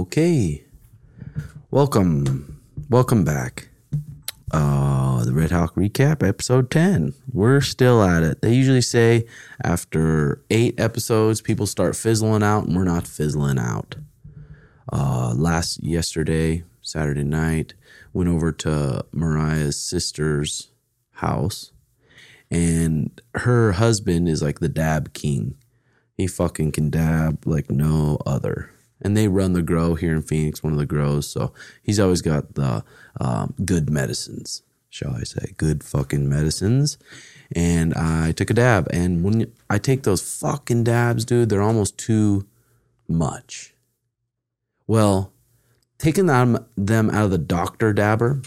Okay. Welcome. Welcome back. Uh the Red Hawk recap, episode 10. We're still at it. They usually say after 8 episodes people start fizzling out and we're not fizzling out. Uh last yesterday, Saturday night, went over to Mariah's sister's house and her husband is like the dab king. He fucking can dab like no other. And they run the grow here in Phoenix, one of the grows. So he's always got the um, good medicines, shall I say, good fucking medicines. And I took a dab, and when I take those fucking dabs, dude, they're almost too much. Well, taking them them out of the doctor dabber,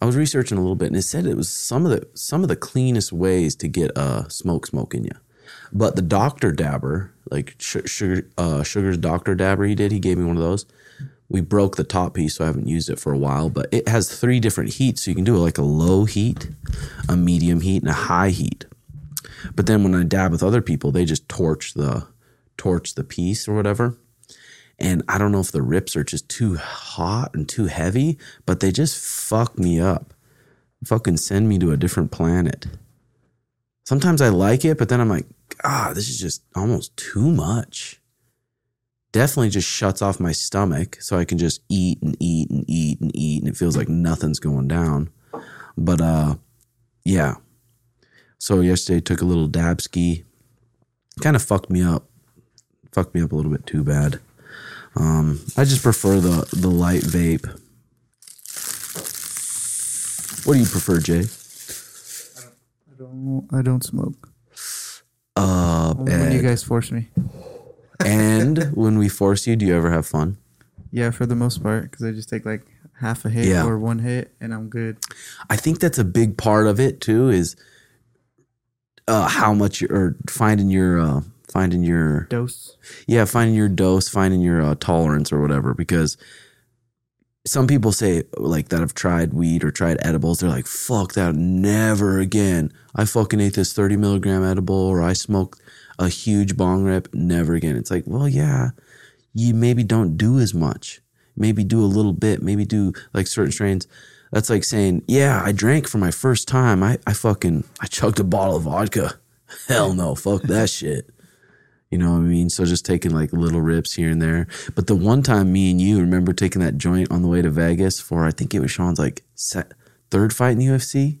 I was researching a little bit, and it said it was some of the some of the cleanest ways to get a smoke smoke in you. But the doctor dabber, like sugar, uh, sugar's doctor dabber, he did. He gave me one of those. We broke the top piece, so I haven't used it for a while. But it has three different heats, so you can do it like a low heat, a medium heat, and a high heat. But then when I dab with other people, they just torch the torch the piece or whatever. And I don't know if the rips are just too hot and too heavy, but they just fuck me up. Fucking send me to a different planet. Sometimes I like it, but then I'm like, ah, this is just almost too much. Definitely just shuts off my stomach so I can just eat and eat and eat and eat and it feels like nothing's going down. But uh yeah. So yesterday took a little dab ski. Kind of fucked me up. Fucked me up a little bit too bad. Um I just prefer the the light vape. What do you prefer, Jay? I don't. I don't smoke. Uh, When you guys force me. and when we force you, do you ever have fun? Yeah, for the most part, because I just take like half a hit Yeah. or one hit, and I'm good. I think that's a big part of it too. Is uh, how much you're or finding your uh, finding your Dose. yeah finding your dose, finding your uh, tolerance or whatever. Because some people say like that have tried weed or tried edibles. They're like, "Fuck that, never again." I fucking ate this thirty milligram edible, or I smoked a huge bong rip, never again. It's like, well, yeah, you maybe don't do as much. Maybe do a little bit. Maybe do like certain strains. That's like saying, yeah, I drank for my first time. I, I fucking I chugged a bottle of vodka. Hell no, fuck that shit. You know what I mean? So just taking like little rips here and there. But the one time me and you remember taking that joint on the way to Vegas for I think it was Sean's like third fight in the UFC,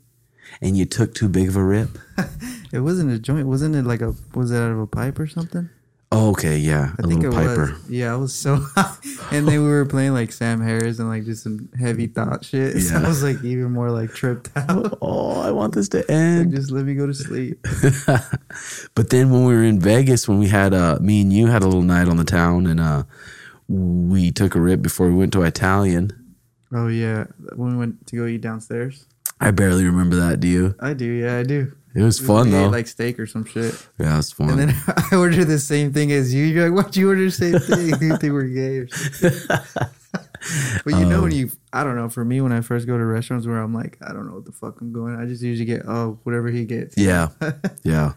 and you took too big of a rip. It wasn't a joint. Wasn't it like a? Was it out of a pipe or something? Oh, okay, yeah, I a think little it piper. was. Yeah, I was so high. and then we were playing like Sam Harris and like just some heavy thought shit. So Yeah. I was like even more like tripped out. Oh, I want this to Like, end. just let me go to sleep. but then when we were in Vegas, when we had uh, me and you had a little night on the town, and uh, we took a rip before we went to Italian. Oh yeah, when we went to go eat downstairs. I barely remember that. Do you? I do. Yeah, I do. It was We fun though. like steak or some shit. yeah, it was fun. And then I ordered the same thing as you. You're like, why'd you order the same thing? you think we're gay or but you know when you, I don't know. For me, when I first go to restaurants where I'm like, I don't know what the fuck I'm going. I just usually get oh whatever he gets. Yeah. yeah.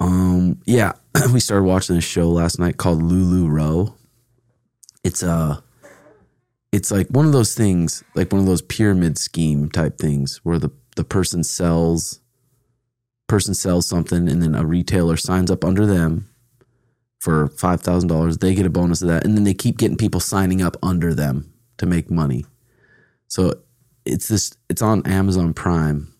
Um yeah, we started watching this show last night called LuLaRoe. It's uh it's like one of those things, like one of those pyramid scheme type things where the the person sells person sells something and then a retailer signs up under them for $5,000. They get a bonus of that. And then they keep getting people signing up under them to make money. So it's this it's on Amazon Prime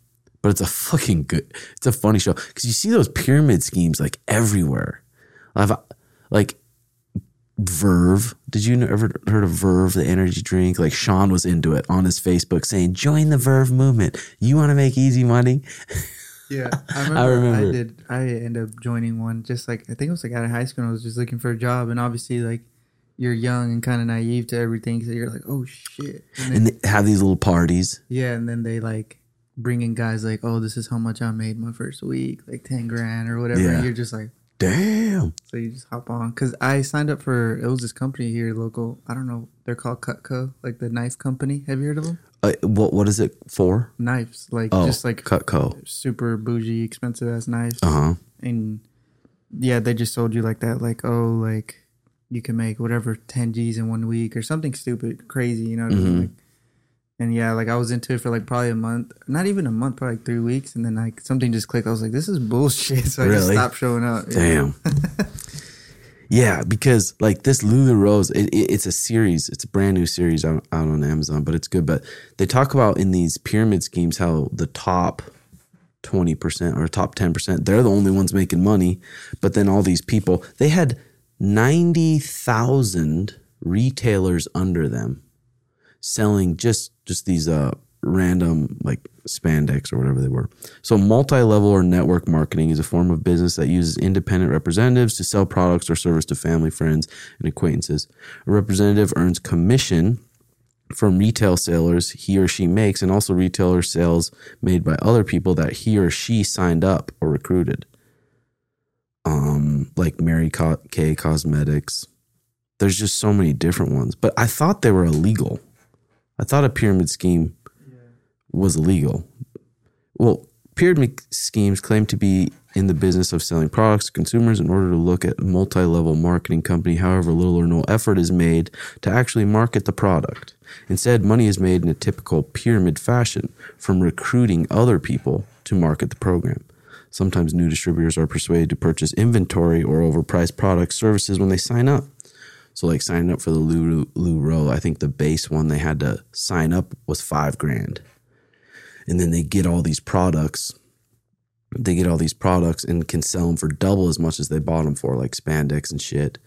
but it's a fucking good it's a funny show. Because you see those pyramid schemes like everywhere. I've like verve did you ever heard of verve the energy drink? Like sean was into it on his facebook saying join the verve movement. You want to make easy money Yeah, I remember. I I, did. I ended up joining one. Just like I think it was like out of high school. and I was just looking for a job, and obviously like you're young and kind of naive to everything, so you're like, oh shit. And then, and they have these little parties yeah, and then they like bring in guys like, oh, this is how much I made my first week, like ten grand or whatever. Yeah. And you're just like, damn so you just hop on. Cause I signed up for it was this company here, local. I don't know. They're called Cutco, like the knife company. Have you heard of them? Uh, what what is it for Knives, like oh just like cutco super bougie, expensive ass knives. uh-huh and yeah, they just sold you like that, like oh, like you can make whatever 10 G's in one week or something stupid, crazy, you know what I mean? Mhm. Like, and yeah, like I was into it for like probably a month, not even a month, probably like three weeks. And then like something just clicked. I was like, this is bullshit. So I just Really? stopped showing up. Damn. yeah, because like this Lulu Rose, it, it- it's a series. It's a brand new series out, out on Amazon, but it's good. But they talk about in these pyramid schemes how the top 20% or top 10%, they're the only ones making money. But then all these people, they had 90,000 retailers under them selling just just these uh random like spandex or whatever they were. So multi-level or network marketing is a form of business that uses independent representatives to sell products or service to family, friends, and acquaintances. A representative earns commission from retail sellers he or she makes and also retailer sales made by other people that he or she signed up or recruited. Um like Mary Kay Cosmetics. There's just so many different ones, but I thought they were illegal. I thought a pyramid scheme was illegal. Well, pyramid schemes claim to be in the business of selling products to consumers in order to look at a multi-level marketing company. However, little or no effort is made to actually market the product. Instead, money is made in a typical pyramid fashion from recruiting other people to market the program. Sometimes new distributors are persuaded to purchase inventory or overpriced products, services when they sign up. So like signing up for the LuLaRoe, I think the base one they had to sign up was five grand. And then they get all these products. They get all these products and can sell them for double as much as they bought them for, like spandex and shit.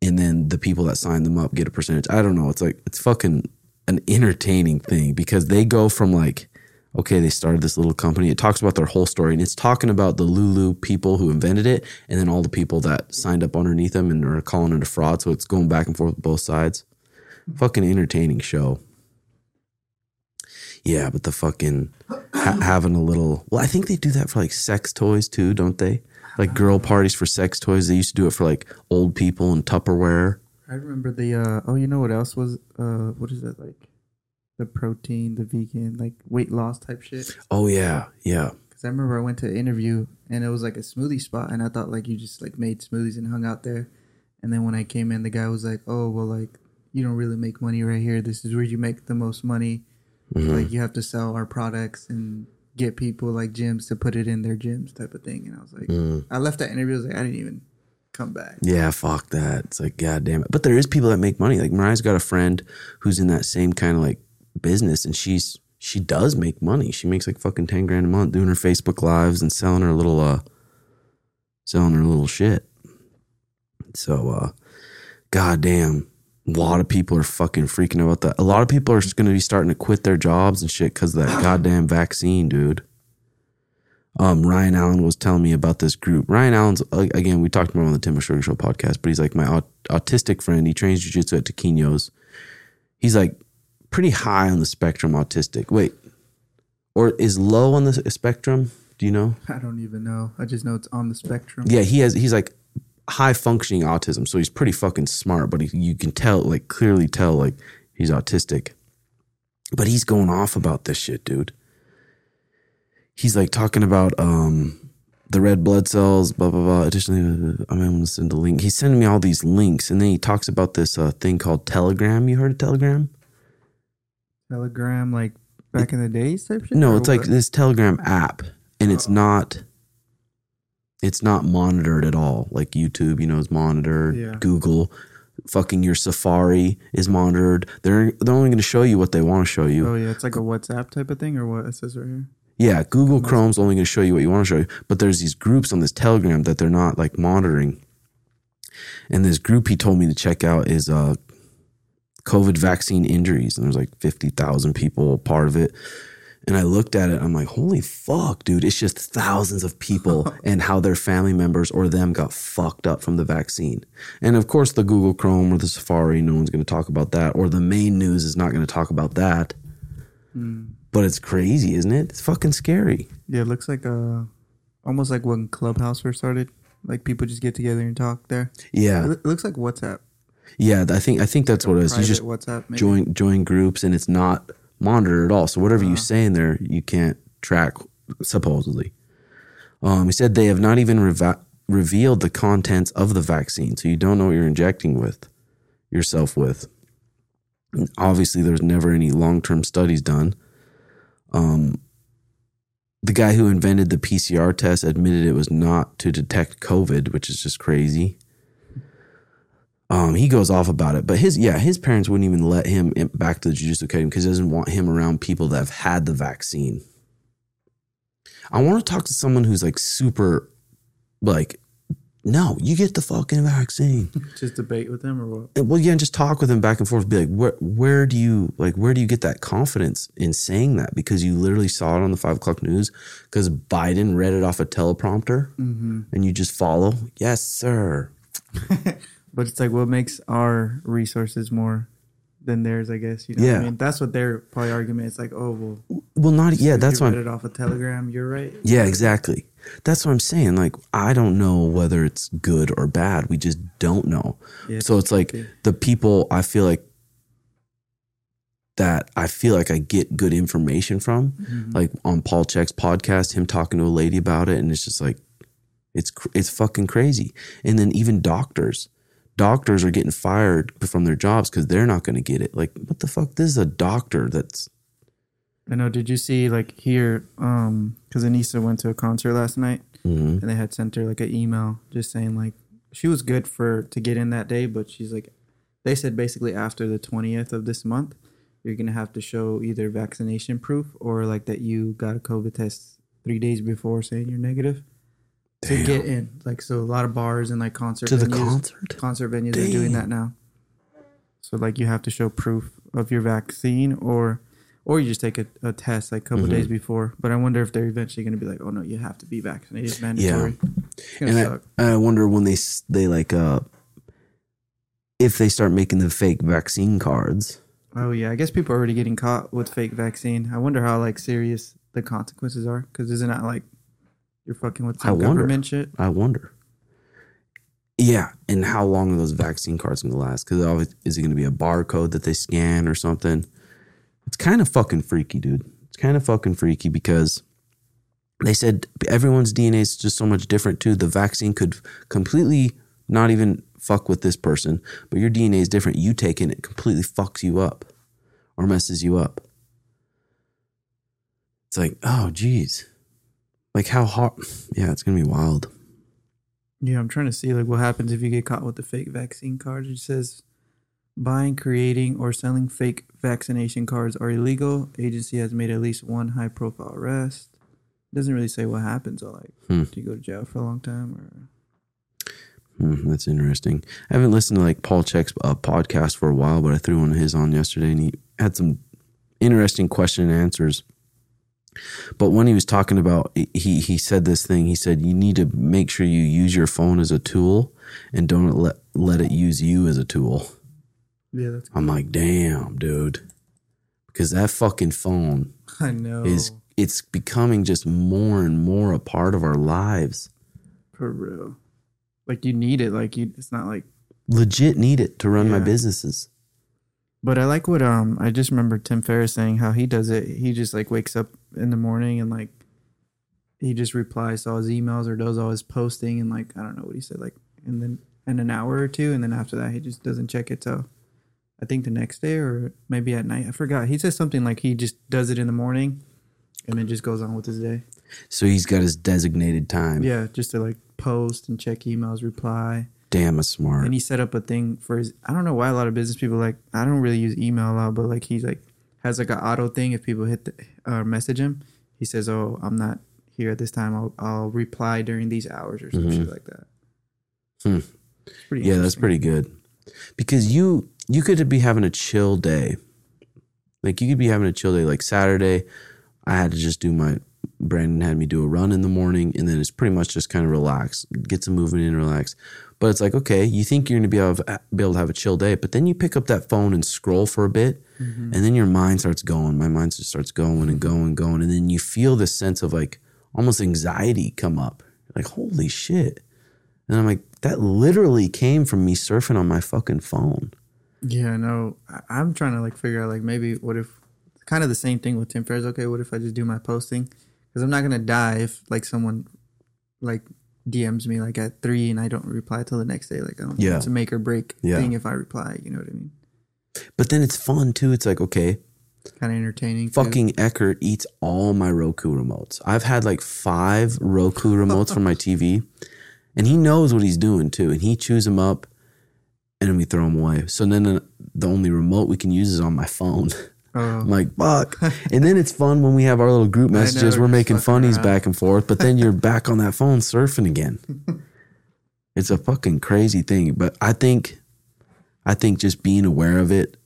And then the people that sign them up get a percentage. I don't know. It's like it's fucking an entertaining thing because they go from like, okay, they started this little company. It talks about their whole story and it's talking about the Lulu people who invented it and then all the people that signed up underneath them and are calling it a fraud. So it's going back and forth both sides. Fucking entertaining show. Yeah, but the fucking ha- having a little. Well, I think they do that for like sex toys too, don't they? Like girl parties for sex toys. They used to do it for like old people and Tupperware. I remember the, uh, oh, you know what else was, uh, what is that like? The protein, the vegan, like weight loss type shit. Oh yeah, yeah. Cause I remember I went to an interview and it was like a smoothie spot, and I thought like you just like made smoothies and hung out there. And then when I came in, the guy was like, "Oh, well, like you don't really make money right here. This is where you make the most money. Mhm. Like you have to sell our products and get people like gyms to put it in their gyms, type of thing." And I was like, Mm. I left that interview. I was like, I didn't even come back. Yeah, fuck that. It's like, god damn it. But there is people that make money. Like Mariah's got a friend who's in that same kind of like business and she's she does make money. She makes like fucking ten grand a month doing her Facebook lives and selling her little uh selling her little shit. So uh goddamn a lot of people are fucking freaking about that. A lot of people are going to be starting to quit their jobs and shit because of that goddamn vaccine, dude. Um, Ryan Allen was telling me about this group. Ryan Allen's again, we talked about him on the Tim Sugar Show podcast, but he's like my aut- autistic friend. He trains jujitsu at Taquinos. He's like pretty high on the spectrum autistic. Wait, or is low on the spectrum? Do you know? I don't even know. I just know it's on the spectrum. Yeah, he has. He's like high functioning autism, so he's pretty fucking smart. But he, you can tell, like clearly tell, like he's autistic. But he's going off about this shit, dude. He's like talking about um the red blood cells, blah blah blah. Additionally, I'm gonna send a link. He's sending me all these links, and then he talks about this uh, thing called Telegram. You heard of Telegram? Telegram, like back in the days type shit. No, it's like this Telegram app, and it's not. It's not monitored at all. Like YouTube, you know, is monitored. Yeah. Google, fucking your Safari is monitored. They're they're only going to show you what they want to show you. Oh yeah, it's like a WhatsApp type of thing, or what it says right here. Yeah, Google Chrome's only going to show you what you want to show you. But there's these groups on this Telegram that they're not like monitoring. And this group he told me to check out is uh COVID vaccine injuries. And there's like 50,000 people part of it. And I looked at it, I'm like, holy fuck, dude. It's just thousands of people and how their family members or them got fucked up from the vaccine. And of course, the Google Chrome or the Safari, no one's going to talk about that. Or the main news is not going to talk about that. But it's crazy, isn't it? It's fucking scary. Yeah, it looks like uh almost like when Clubhouse first started. Like people just get together and talk there. Yeah. It looks like WhatsApp. Yeah, I think I think that's what it is. You just WhatsApp. Maybe. join join groups and it's not monitored at all. So whatever you say in there, you can't track supposedly. Um, he said they have not even revealed the contents of the vaccine, so you don't know what you're injecting with yourself with. And obviously, there's never any long term studies done. Um, the guy who invented the PCR test admitted it was not to detect COVID, which is just crazy. Um, he goes off about it, but his yeah, his parents wouldn't even let him in, back to the jujitsu academy because he doesn't want him around people that have had the vaccine. I want to talk to someone who's like super, like, no, you get the fucking vaccine. Just debate with them or what? And, well, yeah, and just talk with them back and forth. Be like, where where do you like where do you get that confidence in saying that? Because you literally saw it on the five o'clock news because Biden read it off a teleprompter, and you just follow. Yes, sir. But it's like what makes our resources more than theirs, I guess. You know what Yeah. I mean? That's what their probably argument is like, oh well Well, not yeah. That's why. read it off a telegram, you're right. Yeah, exactly. That's what I'm saying. Like, I don't know whether it's good or bad. We just don't know. Yeah, so it's like the people I feel like that I feel like I get good information from, Mm-hmm. like on Paul Chek's podcast, him talking to a lady about it, and it's just like, it's it's fucking crazy. And then even doctors, doctors are getting fired from their jobs because they're not going to get it. Like, what the fuck? This is a doctor that's I know. Did you see like here? Um, because Anissa went to a concert last night, Mhm. and they had sent her like an email just saying like she was good for to get in that day, but she's like, they said basically after the twentieth of this month, you're gonna have to show either vaccination proof or like that you got a COVID test three days before saying you're negative to get in. Like so, a lot of bars and like concert to the venues, concert. concert venues are doing that now. So like you have to show proof of your vaccine or or you just take a, a test like a couple Mm-hmm. days before. But I wonder if they're eventually going to be like, oh no, you have to be vaccinated, it's mandatory. It's and. I, I wonder when they they like uh if they start making the fake vaccine cards. oh yeah, I guess people are already getting caught with fake vaccine. I wonder how like serious the consequences are because isn't that like you're fucking with I some wonder. government shit? I wonder. Yeah, and how long are those vaccine cards going to last? Because is it going to be a barcode that they scan or something? It's kind of fucking freaky, dude. It's kind of fucking freaky because they said everyone's DNA is just so much different too. The vaccine could completely not even fuck with this person, but your DNA is different. You take it, it completely fucks you up or messes you up. It's like, oh, geez. Like how hard? Yeah, it's gonna be wild. Yeah, I'm trying to see like what happens if you get caught with the fake vaccine cards. It says buying, creating, or selling fake vaccination cards are illegal. Agency has made at least one high profile arrest. Doesn't really say what happens or like Hmm. do you go to jail for a long time or Hmm, that's interesting. I haven't listened to like Paul Chek's uh, podcast for a while, but I threw one of his on yesterday, and he had some interesting question and answers. But when he was talking about, he he said this thing. He said you need to make sure you use your phone as a tool, and don't let let it use you as a tool. yeah, that's I'm like, damn, dude, because that fucking phone I know is it's becoming just more and more a part of our lives. for real. Like you need it. Like you, it's not like. Legit need it to run my businesses. But I like what um I just remember Tim Ferriss saying how he does it. He just like wakes up in the morning and like he just replies to all his emails or does all his posting and like I don't know what he said like and then in an hour or two and then after that he just doesn't check it till I think the next day or maybe at night. I forgot. He says something like he just does it in the morning and then just goes on with his day. So he's got his designated time. Yeah, just to like post and check emails, reply. Damn, it's smart. And he set up a thing for his. I don't know why a lot of business people like. I don't really use email a lot, but like he's like has like an auto thing. If people hit the uh, message him, he says, "Oh, I'm not here at this time. I'll I'll reply during these hours or some shit like that." Hmm. Pretty yeah, that's pretty good. Because you you could be having a chill day. Like you could be having a chill day. Like Saturday, I had to just do my Brandon had me do a run in the morning, and then it's pretty much just kind of relax, get some movement in, relax. But it's like okay, you think you're gonna be able to, be able to have a chill day, but then you pick up that phone and scroll for a bit, mm-hmm. and then your mind starts going. My mind just starts going and going, and going, and then you feel this sense of like almost anxiety come up. Like holy shit. And I'm like, that literally came from me surfing on my fucking phone. Yeah, I know. I'm trying to like figure out like maybe what if kind of the same thing with Tim Ferriss. Okay, what if I just do my posting? Because I'm not gonna die if like someone like DMs me like at three and I don't reply till the next day. Like, I don't Yeah. it's a make or break Yeah. thing if I reply. You know what I mean? But then it's fun too. It's like, okay, Kind of entertaining. too. fucking Eckert eats all my Roku remotes. I've had like five Roku remotes for my TV, and he knows what he's doing too. And he chews them up, and then we throw them away. So then uh, the only remote we can use is on my phone. Oh, I'm like, fuck. and then it's fun when we have our little group know, messages. We're making funnies around. back and forth, but then you're back on that phone surfing again. it's a fucking crazy thing. But I think, I think just being aware of it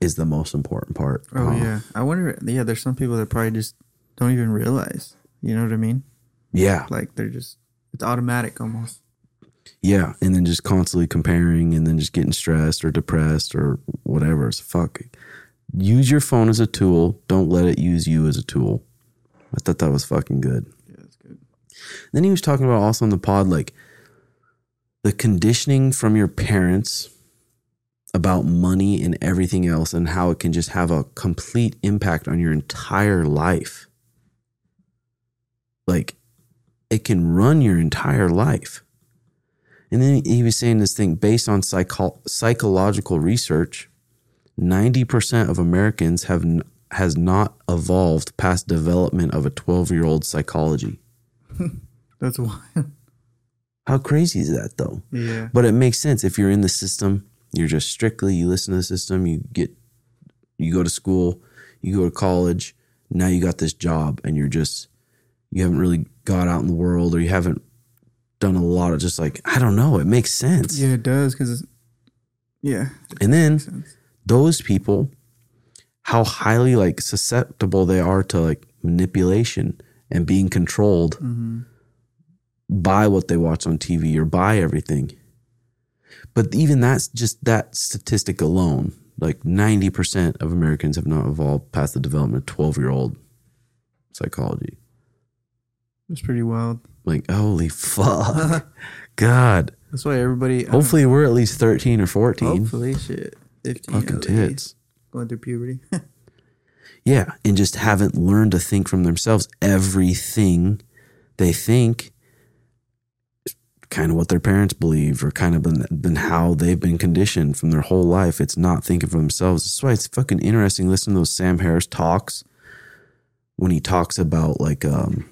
is the most important part. oh Uh, yeah. I wonder. Yeah, there's some people that probably just don't even realize. You know what I mean? Yeah. Like they're just it's automatic almost. Yeah. And then just constantly comparing and then just getting stressed or depressed or whatever. It's fuck. Use your phone as a tool. Don't let it use you as a tool. I thought that was fucking good. Yeah, that's good. Then he was talking about also on the pod, like the conditioning from your parents about money and everything else, and how it can just have a complete impact on your entire life. Like it can run your entire life. And then he was saying this thing based on psycho- psychological research 90% of Americans have has not evolved past development of a 12-year-old psychology. That's why. How crazy is that though? yeah. But it makes sense if you're in the system, you're just strictly you listen to the system, you get you go to school, you go to college, now you got this job and you're just you haven't really got out in the world or you haven't done a lot of just like I don't know, it makes sense. Yeah, it does because yeah. And then. Those people how highly like susceptible they are to like manipulation and being controlled hmm by what they watch on TV or by everything. But even that's just that statistic alone, like 90% of Americans have not evolved past the development of 12 year old psychology. It's pretty wild. Like, holy fuck. God. That's why everybody. Don't- Hopefully we're at least 13 or 14. hopefully, shit. Fifteen. Fucking at tits. Going through puberty. Yeah. And just haven't learned to think from themselves. Everything they think kind of what their parents believe or kind of been, been how they've been conditioned from their whole life. It's not thinking for themselves. That's why it's fucking interesting listening to those Sam Harris talks when he talks about like, um,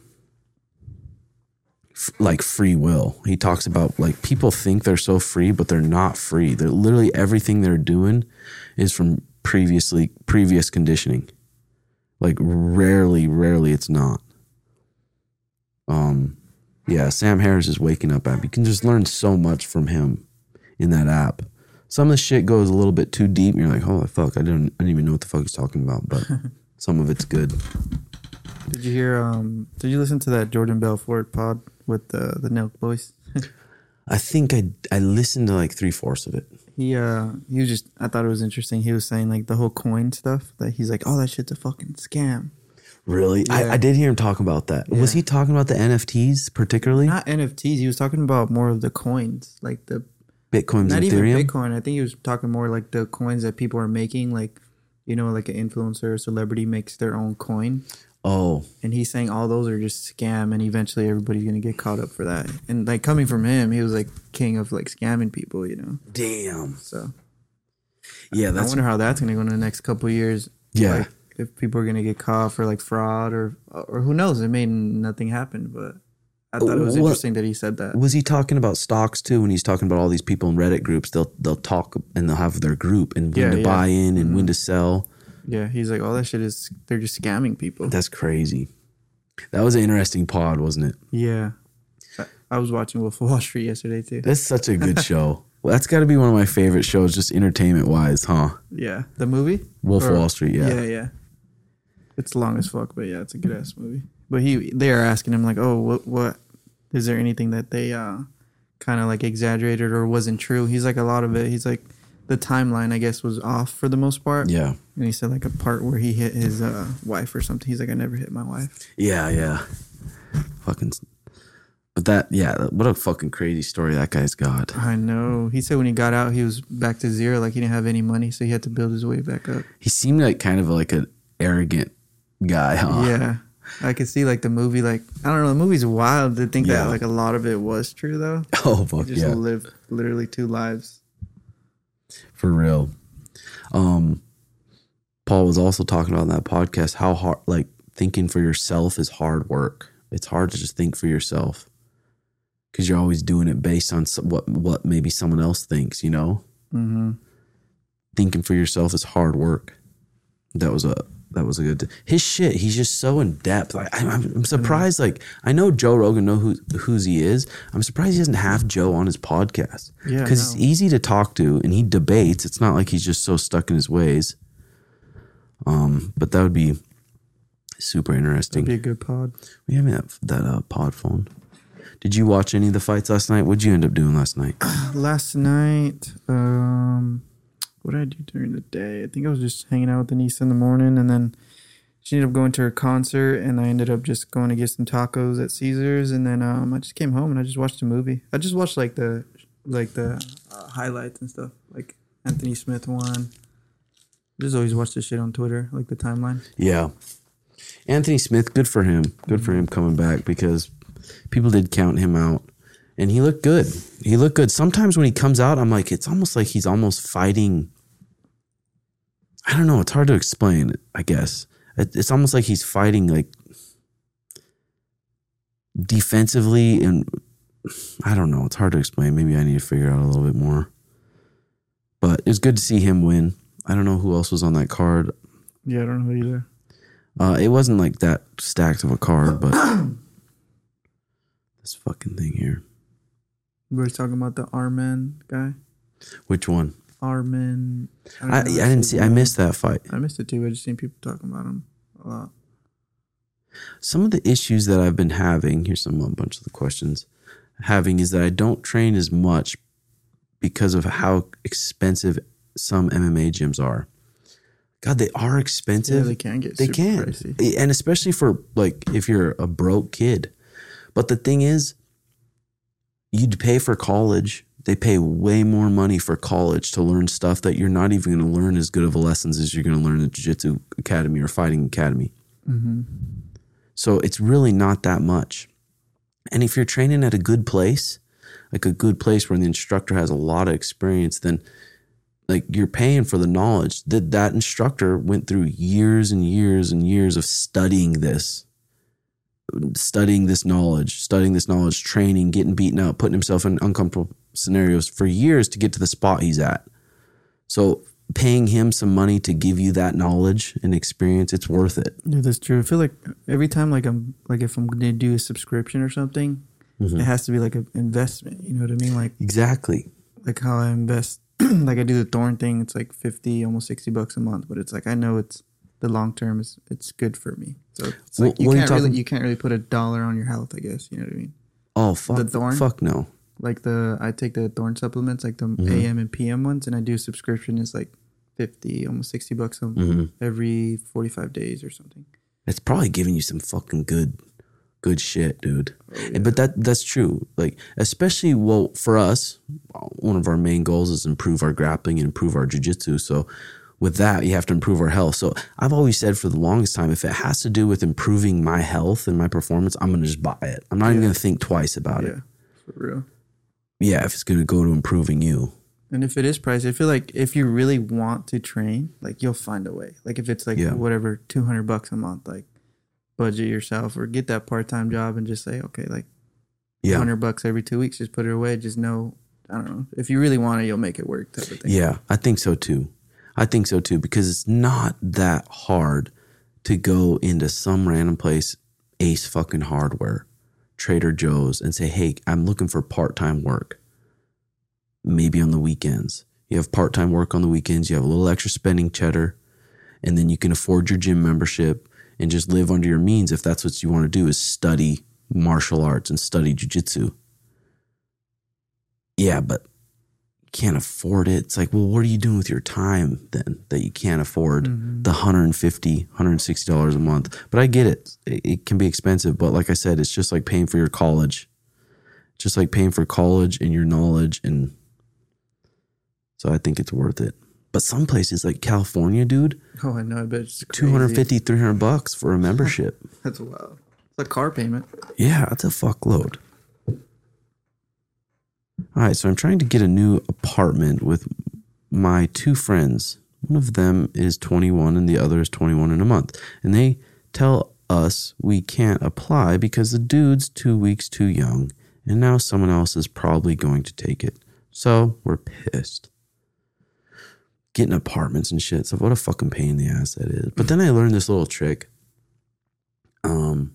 f- like free will. He talks about like people think they're so free, but they're not free. They're literally everything they're doing is from previously previous conditioning. Like rarely, rarely it's not. Um, yeah, Sam Harris is waking up app. You can just learn so much from him in that app. Some of the shit goes a little bit too deep, and you're like, "Holy fuck!" I didn't, I didn't even know what the fuck he's talking about. But some of it's good. Did you hear? Um, did you listen to that Jordan Belfort pod with the the Nelk Boys? I think I I listened to like three fourths of it. He uh he was just I thought it was interesting. He was saying like the whole coin stuff that he's like, oh that shit's a fucking scam. Really, I, Yeah. I did hear him talk about that. Was he talking about the NFTs particularly? Not NFTs. He was talking about more of the coins, like the Bitcoin. not even. Bitcoin. I think he was talking more like the coins that people are making, like you know, like an influencer or celebrity makes their own coin, Oh, and he's saying all those are just scam, and eventually everybody's gonna get caught up for that. And like coming from him, he was like king of like scamming people, you know. damn. So Yeah, I that's wonder how that's gonna go in the next couple of years. Yeah. Like, if people are gonna get caught for like fraud or or who knows, it may nothing happen, but I thought it was What- interesting that he said that. Was he talking about stocks too? When he's talking about all these people in Reddit groups, they'll they'll talk and they'll have their group and when Yeah, to yeah. buy in and Mm-hmm. when to sell. Yeah, he's like, all that shit is they're just scamming people. That's crazy. That was an interesting pod, wasn't it? Yeah, I, I was watching Wolf of Wall Street yesterday too. That's such a good show. Well, that's got to be one of my favorite shows, just entertainment wise, huh? Yeah, the movie Wolf of Wall Street, yeah. yeah, yeah. It's long as fuck, but yeah, it's a good ass movie. But he, they are asking him like, oh, what, what? Is there anything that they uh, kind of like exaggerated or wasn't true? He's like a lot of it. He's like the timeline, I guess, was off for the most part. Yeah, And he said like a part where he hit his uh, wife or something. He's like, I never hit my wife. yeah, yeah. Fucking. But that, yeah, what a fucking crazy story that guy's got. I know. He said when he got out, he was back to zero. Like he didn't have any money, so he had to build his way back up. He seemed like kind of like an arrogant guy, huh? Yeah. I could see like the movie, like I don't know, the movie's wild to think Yeah. that like a lot of it was true though. Oh He fuck just yeah, lived literally two lives. For real. Um, Paul was also talking about in that podcast how hard, like thinking for yourself is hard work. It's hard to just think for yourself because you're always doing it based on what what maybe someone else thinks. You know, Mm-hmm. thinking for yourself is hard work. That was a that was a good. His shit. He's just so in depth. Like I'm, I'm surprised. Like I know Joe Rogan know who who's he is. I'm surprised he doesn't have Joe on his podcast. Yeah, because no. he's easy to talk to and he debates. It's not like he's just so stuck in his ways. Um, but that would be super interesting. That'd be a good pod. we have that that uh, pod phone. Did you watch any of the fights last night? What'd you end up doing last night? Last night, um, what did I do during the day? I think I was just hanging out with Denise in the morning, and then she ended up going to her concert, and I ended up just going to get some tacos at Caesars, and then um, I just came home and I just watched a movie. I just watched like the like the uh, highlights and stuff, like Anthony Smith one. Just always watch this shit on Twitter, like the timeline. Yeah. Anthony Smith, good for him. Good for him coming back because people did count him out. And he looked good. He looked good. Sometimes when he comes out, I'm like, it's almost like he's almost fighting. I don't know. It's hard to explain, I guess. It- It's almost like he's fighting like defensively and I don't know. It's hard to explain. Maybe I need to figure out a little bit more. But it was good to see him win. I don't know who else was on that card. Yeah, I don't know either. Uh, it wasn't like that stacked of a card, but this fucking thing here. We were talking about the Armin guy. Which one? Armin. don't I, I didn't see. I missed that fight. I missed it too. I just seen people talking about him a lot. Some of the issues that I've been having. Here's some a bunch of the questions. Having is that I don't train as much because of how expensive some MMA gyms are. God, they are Yeah, expensive. they can get they super can pricey. and especially for like if you're a broke kid but the thing is you'd pay for college they pay way more money for college to learn stuff that you're not even going to learn as good of a lessons as you're going to learn in the jiu-jitsu academy or fighting academy. Mm-hmm. so it's really not that much. And if you're training at a good place like a good place where the instructor has a lot of experience then like you're paying for the knowledge. That that instructor went through years and years and years of studying this studying this knowledge studying this knowledge training getting beaten up putting himself in uncomfortable scenarios for years to get to the spot he's at so paying him some money to give you that knowledge and experience it's worth it Yeah, that's true. I feel like every time, like I'm, like if I'm gonna do a subscription or something, Mhm. it has to be like an investment. You know what I mean? Like, exactly like how I invest. like I do the Thorne thing. It's like fifty, almost sixty bucks a month, but it's like I know it's the long term is it's good for me. So it's like What- you are you really you can't really put a dollar on your health. I guess you know what I mean. oh fuck The Thorne? fuck no Like the I take the Thorne supplements, like the Mhm. AM and PM ones, and I do a subscription. Is like fifty, almost sixty bucks a Mhm. every forty five days or something. it's probably giving you some fucking good good shit dude Oh, but that that's true like especially well for us one of our main goals is improve our grappling and improve our jiu-jitsu so with that you have to improve our health so i've always said for the longest time if it has to do with improving my health and my performance i'm gonna just buy it i'm not even gonna think twice about it for real. Yeah if it's gonna go to improving you And if it is pricey, I feel like if you really want to train, like you'll find a way. Like if it's like Yeah. whatever, two hundred bucks a month, like budget yourself or get that part time job and just say, okay, like yeah hundred bucks every two weeks, just put it away. Just know, I don't know. If you really want it, you'll make it work, type of thing. Yeah, I think so too. I think so too because it's not that hard to go into some random place, Ace fucking Hardware, Trader Joe's, and say, "Hey, I'm looking for part time work. Maybe on the weekends. You have part time work on the weekends. You have a little extra spending cheddar, and then you can afford your gym membership and just live under your means if that's what you want to do. Is study martial arts and study jujitsu. Yeah, but can't afford it. It's like, well, what are you doing with your time then that you can't afford Mhm. the 150 $160 a month? But I get it. it. It can be expensive, but like I said, it's just like paying for your college. Just like paying for college and your knowledge and so I think it's worth it. But some places like California, dude, Oh, I know. I bet it's crazy. 250, 300 bucks for a membership. That's wild. It's a car payment. Yeah, that's a fuckload. All right, so I'm trying to get a new apartment with my two friends. One of them is 21 and the other is 21 in a month. And they tell us we can't apply because the dude's two weeks too young. And now someone else is probably going to take it. So we're pissed. Getting apartments and shit. So what a fucking pain in the ass that is. But then I learned this little trick. Um,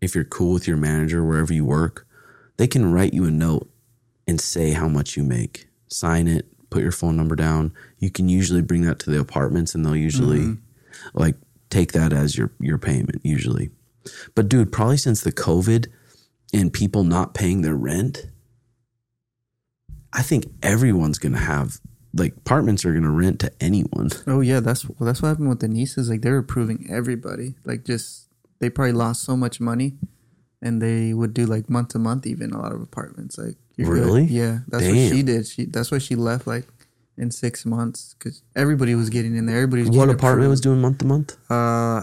if you're cool with your manager wherever you work, they can write you a note and say how much you make. Sign it, put your phone number down. You can usually bring that to the apartments and they'll usually mm-hmm. like take that as your your payment usually. But dude, probably since the COVID and people not paying their rent, I think everyone's going to have like apartments are going to rent to anyone. Oh yeah, that's well, that's what happened with the nieces. Like they're approving everybody. Like just they probably lost so much money, and they would do like month to month even a lot of apartments. Like you're good. Really? Yeah, that's what she did. She that's why she left like in six months because everybody was getting in there. Everybody was What apartment was doing month to month? Uh,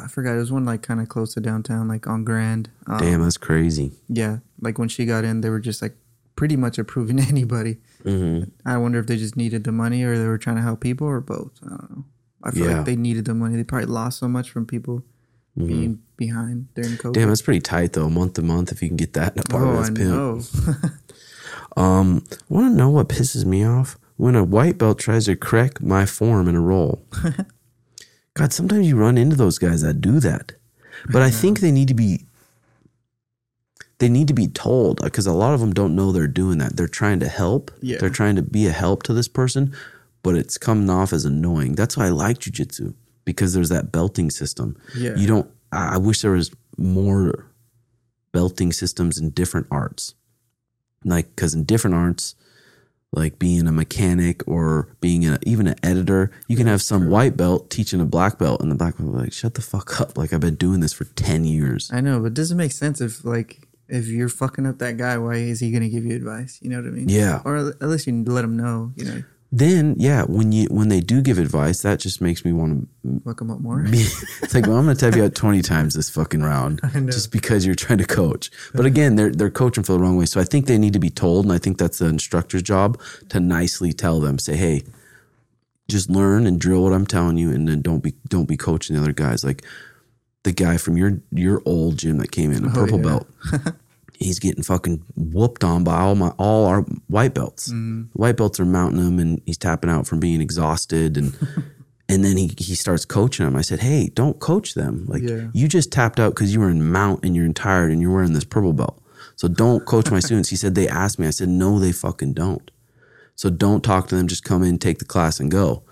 I forgot. It was one like kind of close to downtown, like on Grand. Um, Damn, that's crazy. Yeah, like when she got in, they were just like pretty much approving anybody. hmm I wonder if they just needed the money or they were trying to help people or both. I don't know. I feel Yeah. like they needed the money. They probably lost so much from people being behind during COVID. Mm-hmm. Damn, that's pretty tight though, month to month. If you can get that in an apartment, oh, I pimp. know. Um, want to know what pisses me off? When a white belt tries to correct my form in a roll. God, sometimes you run into those guys that do that, but I think they need to be. They need to be told because a lot of them don't know they're doing that. They're trying to help. Yeah. They're trying to be a help to this person, but it's coming off as annoying. That's why I like jujitsu because there's that belting system. Yeah. You don't. I I wish there was more belting systems in different arts like because in different arts like being a mechanic or being a, even an editor you can have some white belt teaching a black belt and the black belt like shut the fuck up like i've been doing this for 10 years I know, but doesn't make sense if like if you're fucking up that guy, why is he gonna give you advice? You know what I mean? Yeah. Or at least you let him know. You know, then yeah when you when they do give advice that just makes me want to fuck him up more. be it's like well i'm gonna tap you out 20 times this fucking round just because you're trying to coach but again they're they're coaching for the wrong way so i think they need to be told and i think that's the instructor's job to nicely tell them say hey just learn and drill what i'm telling you and then don't be don't be coaching the other guys like the guy from your your old gym that came in a oh, purple yeah. belt he's getting fucking whooped on by all my all our white belts. Mm-hmm. White belts are mounting him, and he's tapping out from being exhausted, and and then he he starts coaching him. I said, hey, don't coach them. Like Yeah. you just tapped out because you were in mount and you're tired and you're wearing this purple belt. So don't coach my students. He said they asked me. I said no, they fucking don't. So don't talk to them. Just come in, take the class, and go.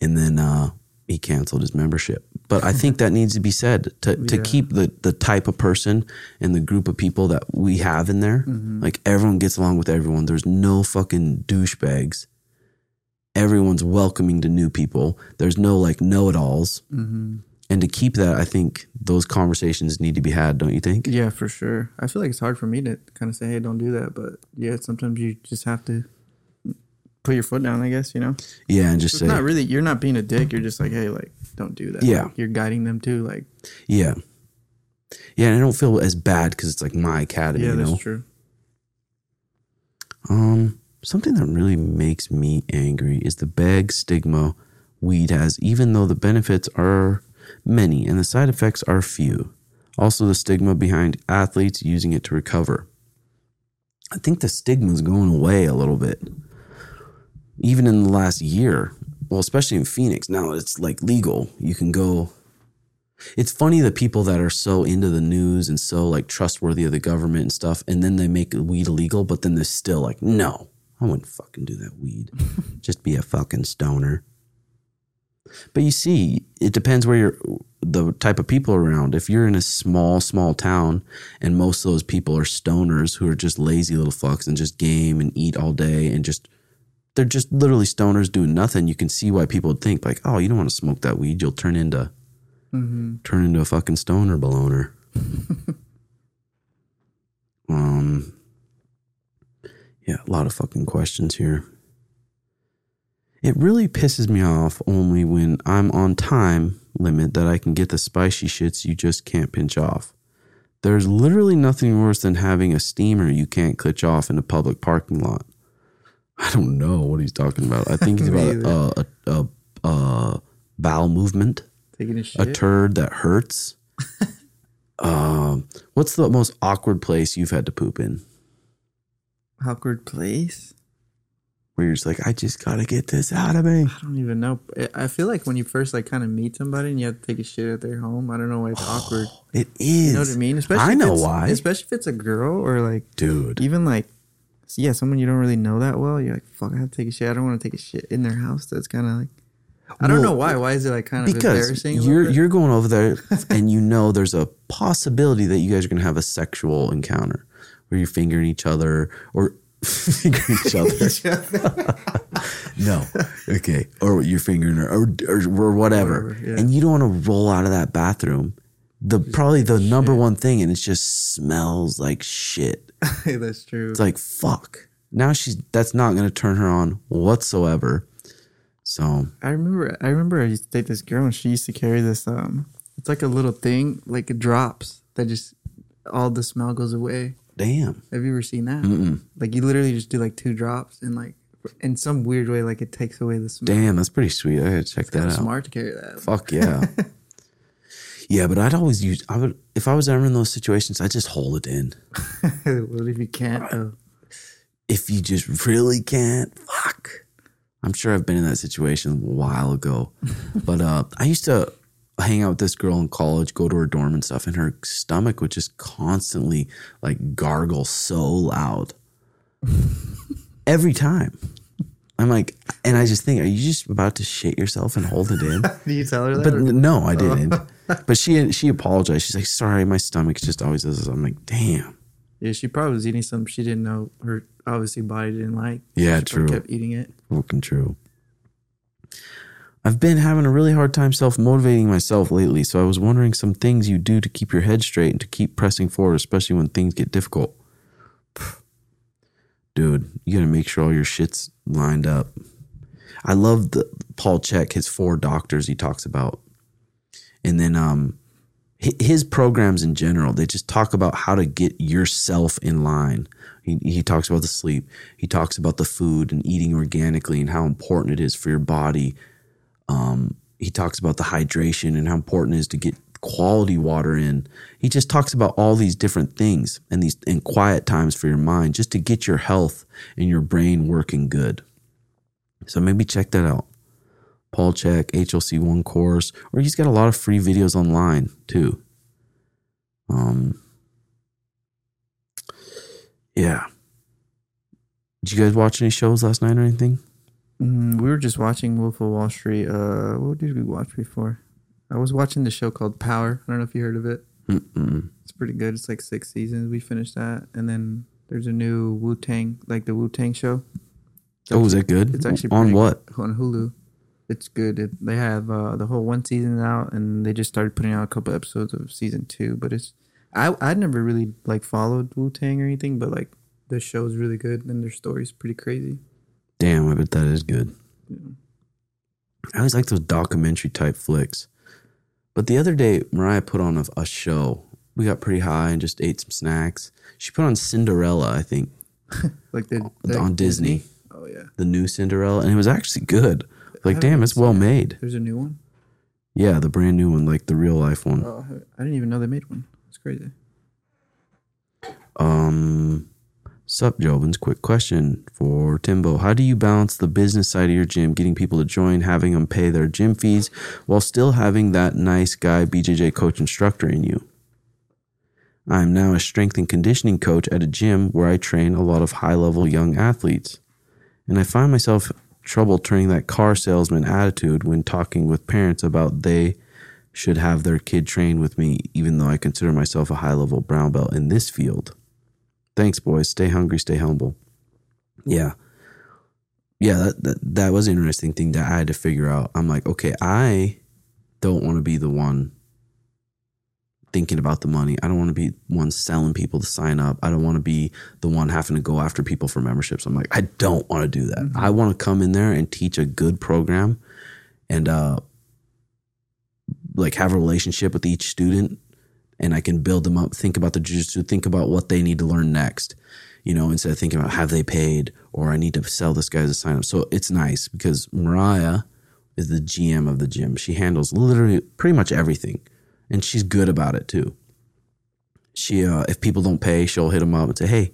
And then uh, he canceled his membership. But I think that needs to be said to, to Yeah. keep the, the type of person and the group of people that we have in there. Like everyone gets along with everyone. There's no fucking douchebags. Everyone's welcoming to new people. There's no like know it alls. Mm-hmm. And to keep that, I think those conversations need to be had, don't you think? Yeah, for sure. I feel like it's hard for me to kind of say, "Hey, don't do that," but yeah, sometimes you just have to put your foot down. I guess you know. Yeah, and just It's say, not really. You're not being a dick. You're just like, "Hey, like, don't do that." Yeah. Like, you're guiding them too. Like, yeah. Yeah, and I don't feel as bad because it's like my academy, yeah, you that's know? true. Um, something that really makes me angry is the bag stigma weed has, even though the benefits are many and the side effects are few. Also, the stigma behind athletes using it to recover. I think the stigma is going away a little bit, even in the last year. Well, especially in Phoenix now, it's like legal. You can go. It's funny the people that are so into the news and so like trustworthy of the government and stuff, and then they make weed illegal, but then they're still like, no, I wouldn't fucking do that weed. Just be a fucking stoner. But you see, it depends where you're, the type of people around. If you're in a small, small town and most of those people are stoners who are just lazy little fucks and just game and eat all day and just, they're just literally stoners doing nothing. You can see why people would think like, oh, you don't want to smoke that weed. You'll turn into, Mm-hmm. turn into a fucking stoner balloner. um, yeah, a lot of fucking questions here. It really pisses me off only when I'm on time limit that I can get the spicy shits you just can't pinch off. There's literally nothing worse than having a steamer you can't clutch off in a public parking lot. I don't know what he's talking about. I think he's about a, a, a, a bowel movement, Taking a a turd that hurts. um, what's the most awkward place you've had to poop in? Awkward place. Where you're just like, I just gotta get this out of me. I don't even know. I- feel like when you first like kind of meet somebody and you have to take a shit at their home. I don't know why it's awkward. It is. You know what I mean? Especially I know why. Especially if it's a girl or like dude. even like yeah, someone you don't really know that well. You're like, fuck, I have to take a shit. I don't want to take a shit in their house. That's kind of like I don't Well, know why. Why is it like kind of because embarrassing? you're you're going over there and you know there's a possibility that you guys are gonna have a sexual encounter where you're fingering each other or fingering each other. no, okay, or you're fingering her or or, or whatever, Whatever, yeah. and you don't want to roll out of that bathroom. The probably the number one thing, and it just smells like shit. That's true. It's like fuck. Now she's that's not gonna turn her on whatsoever. So I remember. I remember. I used to date this girl, and she used to carry this. Um, it's like a little thing, like it drops that just all the smell goes away. damn. Have you ever seen that? Mm-mm. Like you literally just do like two drops, and like in some weird way, like it takes away the smell. Damn, that's pretty sweet. I gotta check that out. smart to carry that. Fuck yeah. yeah, but I'd always use I would if I was ever in those situations, I'd just hold it in. what if you can't? Though? If you just really can't, fuck. I'm sure I've been in that situation a while ago. but uh I used to hang out with this girl in college, go to her dorm and stuff, and her stomach would just constantly like gargle so loud. Every time. I'm like, and I just think, are you just about to shit yourself and hold it in? Do you tell her that? But or- no, I didn't. But she she apologized. She's like, "Sorry, my stomach just always does this." I'm like, "Damn." yeah, she probably was eating something she didn't know her obviously body didn't like. Yeah, She true. Kept eating it. Fucking true. I've been having a really hard time self motivating myself lately, so I was wondering some things you do to keep your head straight and to keep pressing forward, especially when things get difficult. Dude, you gotta make sure all your shit's lined up. I love the Paul Chek, his four doctors he talks about. And then um his programs in general, they just talk about how to get yourself in line. He, he talks about the sleep. He talks about the food and eating organically and how important it is for your body. Um, he talks about the hydration and how important it is to get quality water in. He just talks about all these different things and these and quiet times for your mind just to get your health and your brain working good. So maybe check that out. Paul Chek, HLC One course, or he's got a lot of free videos online too. Um, yeah. Did you guys watch any shows last night or anything? Mm, we were just watching Wolf of Wall Street. Uh, what did we watch before? I was watching the show called Power. I don't know if you heard of it. Mm-mm. It's pretty good. It's like six seasons. We finished that, and then there's a new Wu Tang, like the Wu Tang show. Oh, is that good? It's actually on what? good. on Hulu. It's good. It, they have uh, the whole one season out, and they just started putting out a couple episodes of season two. But it's I I'd never really like followed Wu Tang or anything, but like the show's really good, and their story's pretty crazy. Damn, I bet that is good. I always like those documentary type flicks. But the other day, Mariah put on a, a show. We got pretty high and just ate some snacks. She put on Cinderella, I think, Like the, the on Disney, Oh yeah, the new Cinderella, and it was actually good. Like, damn, it's well made. there's a new one. Yeah, the brand new one, like the real life one. Oh, I didn't even know they made one. It's crazy. Um, sup, Jobins? Quick question for Timbo. How do you balance the business side of your gym, getting people to join, having them pay their gym fees, while still having that nice guy BJJ coach instructor in you? I'm now a strength and conditioning coach at a gym where I train a lot of high level young athletes. And I find myself trouble turning that car salesman attitude when talking with parents about they should have their kid train with me, even though I consider myself a high level brown belt in this field. Thanks, boys. Stay hungry, stay humble. Yeah. Yeah, that, that that was an interesting thing that I had to figure out. I'm like, okay, I don't want to be the one thinking about the money. I don't want to be one selling people to sign up. I don't want to be the one having to go after people for memberships. I'm like, I don't want to do that. I want to come in there and teach a good program and uh like have a relationship with each student and I can build them up, think about the jujitsu, think about what they need to learn next. You know, instead of thinking about have they paid or I need to sell this guy to sign up. So it's nice because Mariah is the GM of the gym. She handles literally pretty much everything, and she's good about it too. She, uh, if people don't pay, she'll hit them up and say, "Hey,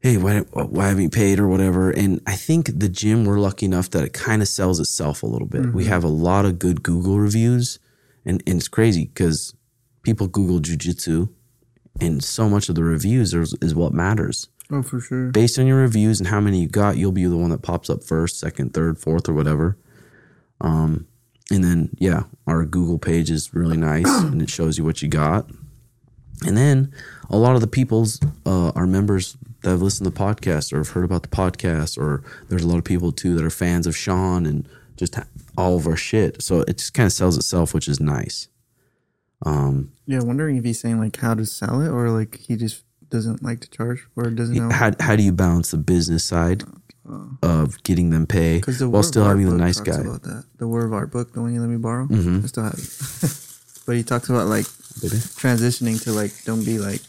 hey, why why haven't you paid or whatever?" And I think the gym we're lucky enough that it kind of sells itself a little bit. We have a lot of good Google reviews, and, and it's crazy because people Google jujitsu, and so much of the reviews is, is what matters Oh, for sure. based on your reviews and how many you got, you'll be the one that pops up first, second, third, fourth, or whatever. Um, and then yeah, our Google page is really nice and it shows you what you got. And then a lot of the people's uh, our members that have listened to the podcast or have heard about the podcast, or there's a lot of people too that are fans of Sean and just all of our shit. So it just kind of sells itself, which is nice. Um, Yeah, wondering if he's saying like how to sell it or like he just doesn't like to charge or doesn't know. how how do you balance the business side of getting them pay the while still having the nice guy? About that, the War of Art book, the one you let me borrow, Mhm. I still have it. but he talks about like Baby? transitioning to like don't be like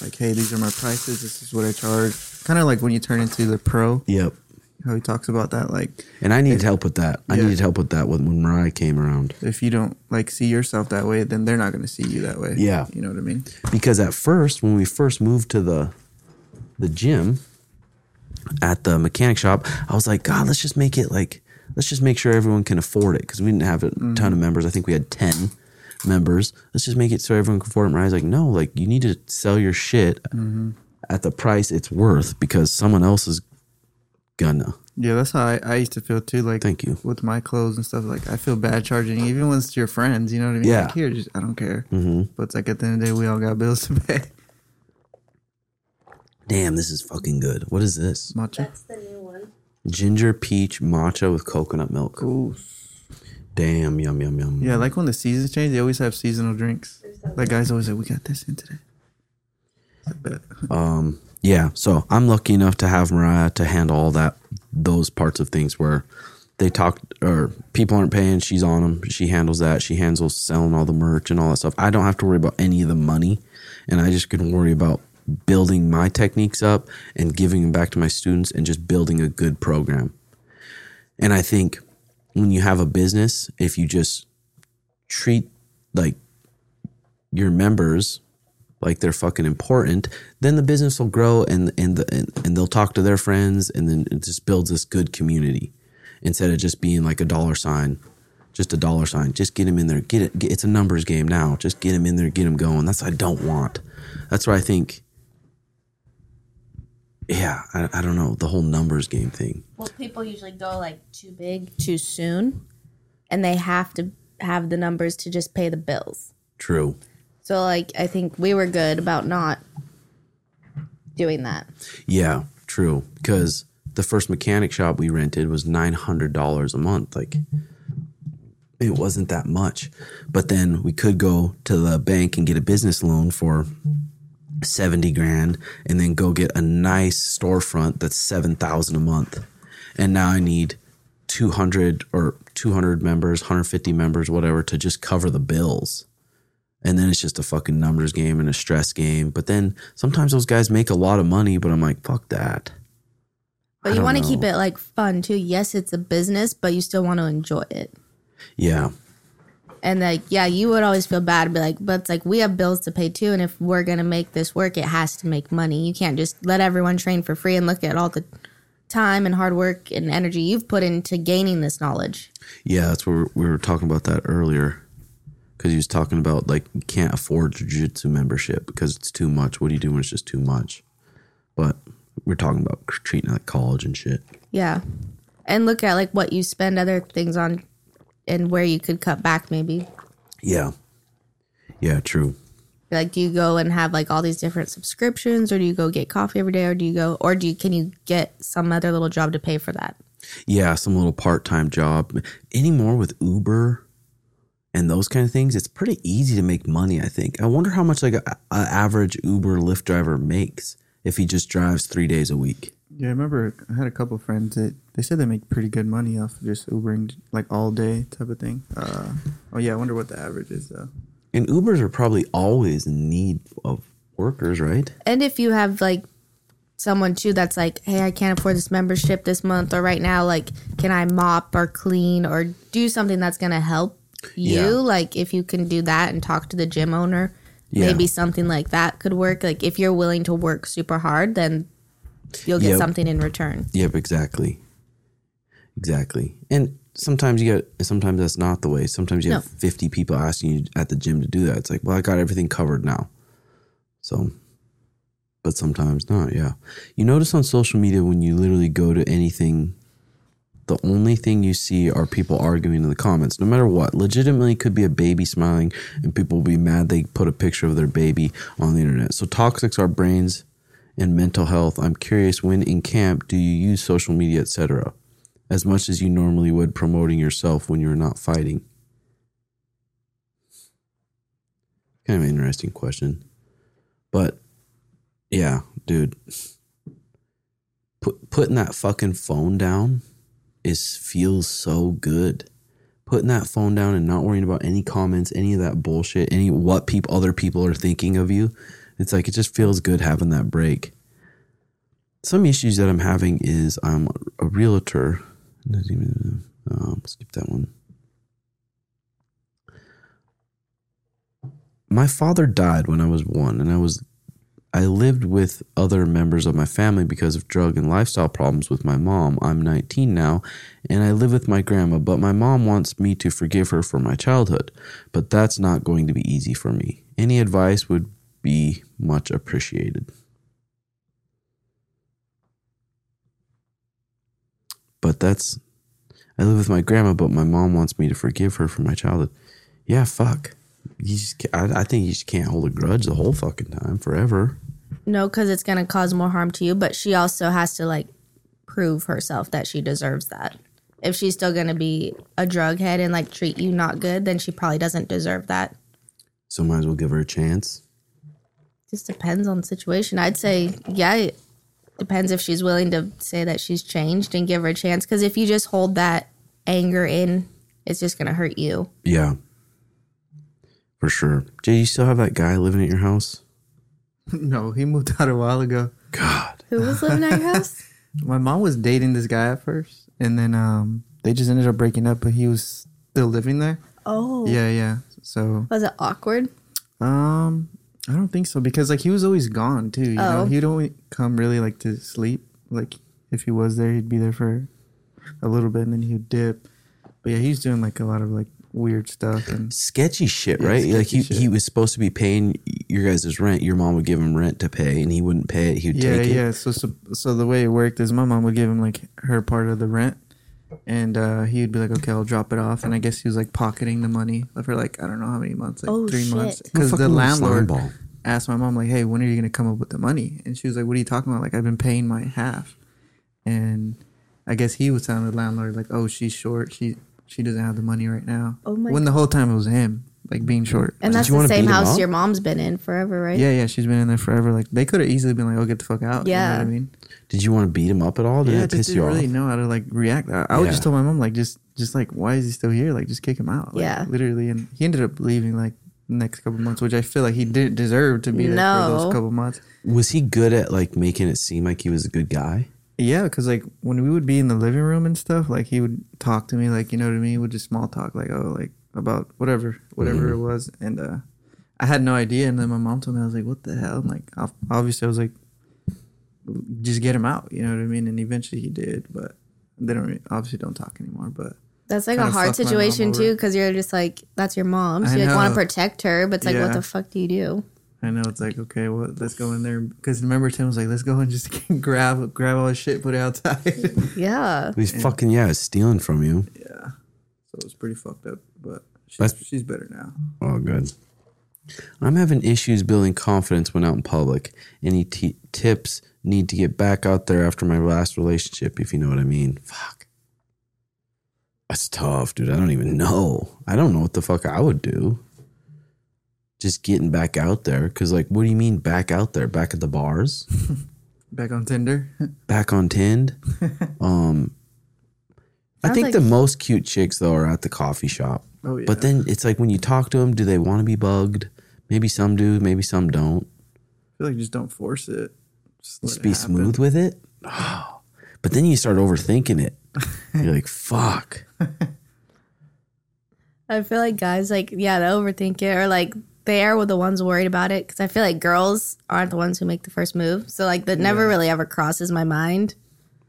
like hey these are my prices this is what I charge kind of like when you turn into the pro Yep. how he talks about that like And I needed help with that. I Yeah. needed help with that when, when Mariah came around. if you don't like see yourself that way then they're not going to see you that way Yeah. you know what I mean Because at first, when we first moved to the the gym at the mechanic shop, I was like, God, let's just make it like let's just make sure everyone can afford it because we didn't have a ton of members. I think we had ten members. Let's just make it so everyone can afford it. Mariah's like, no, like you need to sell your shit at the price it's worth because someone else is gonna. yeah that's how I, I used to feel too like Thank you. with my clothes and stuff like I feel bad charging even when it's your friends you know what I mean Yeah. like here just I don't care hmm but it's like at the end of the day we all got bills to pay Damn, this is fucking good. What is this? matcha That's the new one. Ginger peach matcha with coconut milk. Ooh. Damn, yum yum yum. Yeah, like when the seasons change, they always have seasonal drinks. That Like guys always say, "We got this in today." I bet. Um, yeah. So I'm lucky enough to have Mariah to handle all that, those parts of things where they talk or people aren't paying. She's on them. She handles that. She handles selling all the merch and all that stuff. I don't have to worry about any of the money, and I just can worry about building my techniques up and giving them back to my students and just building a good program. And I think when you have a business, if you just treat like your members like they're fucking important, then the business will grow and and the, and, and they'll talk to their friends and then it just builds this good community instead of just being like a dollar sign, just a dollar sign. Just get them in there. Get it. Get, it's a numbers game now. Just get them in there. Get them going. That's what I don't want. That's why I think. Yeah, I, I don't know the whole numbers game thing. Well, people usually go like too big too soon, and they have to have the numbers to just pay the bills. True. So, like, I think we were good about not doing that. Yeah, true. Because the first mechanic shop we rented was nine hundred dollars a month. Like it wasn't that much. But then we could go to the bank and get a business loan for seventy grand and then go get a nice storefront that's seven thousand a month. And now I need two hundred or two hundred members, hundred fifty members, whatever, to just cover the bills. And then it's just a fucking numbers game and a stress game. But then sometimes those guys make a lot of money, but I'm like, fuck that. But I you want to keep it like fun too. Yes, it's a business, but you still want to enjoy it. Yeah. And like, yeah, you would always feel bad, be like, but it's like we have bills to pay too, and if we're gonna make this work, it has to make money. You can't just let everyone train for free and look at all the time and hard work and energy you've put into gaining this knowledge. Yeah, that's where we were talking about that earlier. Because he was talking about like you can't afford jiu-jitsu membership because it's too much. What do you do when it's just too much? But we're talking about treating it like college and shit. Yeah, and look at like what you spend other things on, and where you could cut back maybe. Yeah. Yeah, true. Like, do you go and have like all these different subscriptions, or do you go get coffee every day, or do you go, or do you can you get some other little job to pay for that? Yeah, some little part time job. Anymore with Uber and those kind of things, it's pretty easy to make money. I think. I wonder how much like a, a average Uber Lyft driver makes if he just drives three days a week. Yeah, I remember I had a couple of friends that they said they make pretty good money off of just Ubering like all day type of thing. Uh, oh yeah, I wonder what the average is though. And Ubers are probably always in need of workers, right? And if you have like someone too that's like, hey, I can't afford this membership this month or right now, like, can I mop or clean or do something that's going to help you? Yeah. Like, if you can do that and talk to the gym owner, Yeah. maybe something like that could work. Like, if you're willing to work super hard, then you'll get Yep. something in return. Yep, exactly. Exactly. And sometimes you get sometimes that's not the way. Sometimes you have 50 people asking you at the gym to do that. It's like, well, I got everything covered now. So but sometimes not, yeah. You notice on social media when you literally go to anything the only thing you see are people arguing in the comments, no matter what. Legitimately could be a baby smiling and people will be mad they put a picture of their baby on the internet. So toxics our brains and mental health. I'm curious when in camp do you use social media, etc. As much as you normally would promoting yourself when you're not fighting? Kind of an interesting question. But yeah, dude. Put, putting that fucking phone down is feels so good. Putting that phone down and not worrying about any comments, any of that bullshit, any what people other people are thinking of you. It's like it just feels good having that break. Some issues that I'm having is I'm a realtor. Um, skip that one. My father died when I was one, and I was I lived with other members of my family because of drug and lifestyle problems with my mom. I'm 19 now, and I live with my grandma, but my mom wants me to forgive her for my childhood. But that's not going to be easy for me. Any advice would be much appreciated. But that's I live with my grandma, but my mom wants me to forgive her for my childhood. Yeah, fuck. You just, I, I think you just can't hold a grudge the whole fucking time forever. No, because it's going to cause more harm to you, but she also has to like prove herself that she deserves that. If she's still going to be a drug head and like treat you not good, then she probably doesn't deserve that. So might as well give her a chance. Just depends on the situation. I'd say, yeah, it depends if she's willing to say that she's changed and give her a chance. Because if you just hold that anger in, it's just going to hurt you. Yeah. For sure. Jay, you still have that guy living at your house? no, he moved out a while ago. God. Who was living at your house? My mom was dating this guy at first, and then um, they just ended up breaking up. But he was still living there. Oh, Yeah, yeah. So was it awkward? um, I don't think so because like he was always gone too. You know, Oh. he'd only come really like to sleep. Like if he was there, he'd be there for a little bit and then he'd dip. But yeah, he's doing like a lot of like weird stuff and Sketchy shit, Yeah, right? like he, sketchy he was supposed to be paying your guys' rent. Your mom would give him rent to pay and he wouldn't pay it. He would yeah, take it. yeah. So, so so the way it worked is my mom would give him like her part of the rent, and uh, he would be like, "Okay, I'll drop it off." And I guess he was like pocketing the money for like I don't know how many months, like Oh, three shit. months, because the landlord asked my mom like, "Hey, when are you gonna come up with the money?" And she was like, "What are you talking about? Like I've been paying my half," and I guess he was telling the landlord like, "Oh, she's short. She she doesn't have the money right now." Oh my When the whole time it was him like being short. And Did that's the same house your mom's been in forever, right? yeah, yeah, she's been in there forever. Like they could have easily been like, "Oh, get the fuck out." You know Yeah. what I mean. Did you want to beat him up at all? Did yeah, it just piss didn't you really off? know how to like react. I, I would just tell my mom like just just like why is he still here? Like just kick him out. Like, Yeah. literally. And he ended up leaving like the next couple months, which I feel like he didn't deserve to be there for those couple months. Was he good at like making it seem like he was a good guy? Yeah, because like when we would be in the living room and stuff, like he would talk to me, like you know what I mean. He would just small talk, like oh, like about whatever, whatever Mm-hmm. it was, and uh I had no idea. And then my mom told me, I was like, what the hell? And like obviously, I was like, just get him out, you know what I mean? And eventually he did, but they don't obviously don't talk anymore. But That's like a hard fucked my mom situation too, because you're just like, that's your mom. So I you like want to protect her, but it's like, what the fuck do you do? I know it's like okay, well let's go in there because remember Tim was like, let's go and just grab grab all his shit, put it outside. Yeah. He's fucking yeah, stealing from you. yeah, so it was pretty fucked up, but she's, That's- she's better now. Oh, good. I'm having issues building confidence when out in public. Any t- tips need to get back out there after my last relationship, if you know what I mean. Fuck. That's tough, dude. I don't even know. I don't know what the fuck I would do. Just getting back out there. Cause like, what do you mean back out there? Back at the bars? Back on Tinder. back on Tind? Um I think like- the most cute chicks though are at the coffee shop. Oh yeah. But then it's like when you talk to them, do they want to be bugged? Maybe some do, maybe some don't. I feel like just don't force it. Just, Just be happen. smooth with it. Oh. But then you start overthinking it. You're like, fuck. I feel like guys like yeah they overthink it or like they are the ones worried about it because I feel like girls aren't the ones who make the first move. So like that never really ever crosses my mind.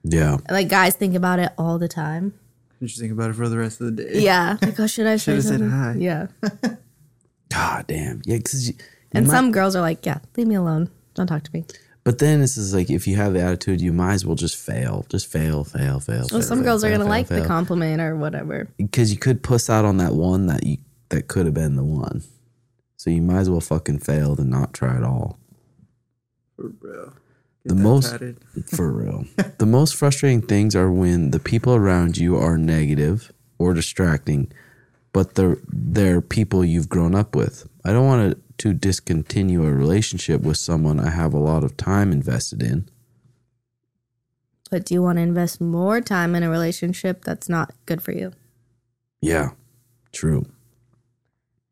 Yeah. Like guys think about it all the time. You should think about it for the rest of the day. Yeah. Like oh should I say Should've said hi. Yeah. God damn. Yeah, because you, you And might- some girls are like yeah leave me alone don't talk to me. But then this is like if you have the attitude, you might as well just fail. Just fail, fail, fail. Well, some girls are gonna like the compliment or whatever. because you could puss out on that one that you that could have been the one. So you might as well fucking fail than not try at all. For real. The most tatted. for real. the most frustrating things are when the people around you are negative or distracting, but they're they're people you've grown up with. I don't want to to discontinue a relationship with someone I have a lot of time invested in. But do you want to invest more time in a relationship that's not good for you? Yeah, true.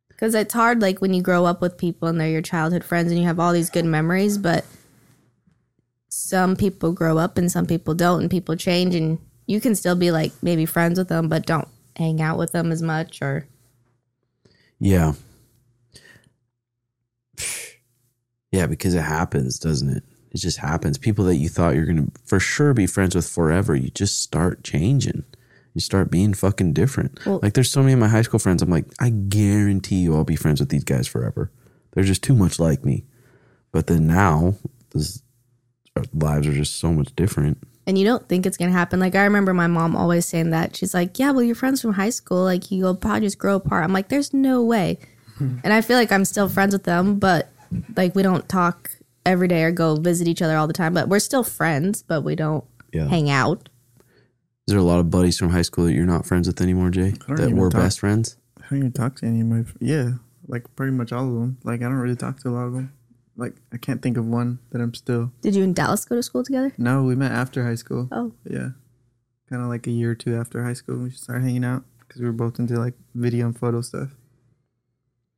Because it's hard, like when you grow up with people and they're your childhood friends and you have all these good memories, but some people grow up and some people don't, and people change, and you can still be like maybe friends with them, but don't hang out with them as much. Or Yeah. Yeah, because it happens, doesn't it? It just happens. People that you thought you're going to for sure be friends with forever, you just start changing. You start being fucking different. Well- like there's so many of my high school friends, I'm like, I guarantee you I'll be friends with these guys forever. They're just too much like me. But then now, this, our lives are just so much different. and you don't think it's gonna happen. Like I remember my mom always saying that. She's like, "Yeah, well, you're friends from high school. Like you'll probably just grow apart." I'm like, "There's no way." and I feel like I'm still friends with them, but like we don't talk every day or go visit each other all the time. But we're still friends, but we don't Yeah. hang out. Is there a lot of buddies from high school that you're not friends with anymore, Jay? That were talk- best friends? I don't even talk to any of my. Yeah, like pretty much all of them. Like I don't really talk to a lot of them. Like I can't think of one that I'm still. Did you and Dallas go to school together? No, we met after high school. Oh, Yeah, kind of like a year or two after high school, we started hanging out because we were both into like video and photo stuff.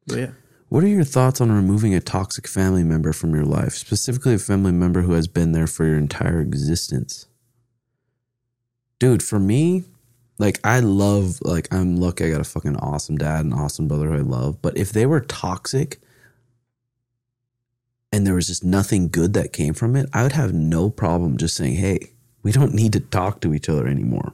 But yeah, What are your thoughts on removing a toxic family member from your life, specifically a family member who has been there for your entire existence? Dude, for me, like I love, like I'm lucky I got a fucking awesome dad and awesome brother who I love. But if they were toxic and there was just nothing good that came from it, I would have no problem just saying, hey, we don't need to talk to each other anymore.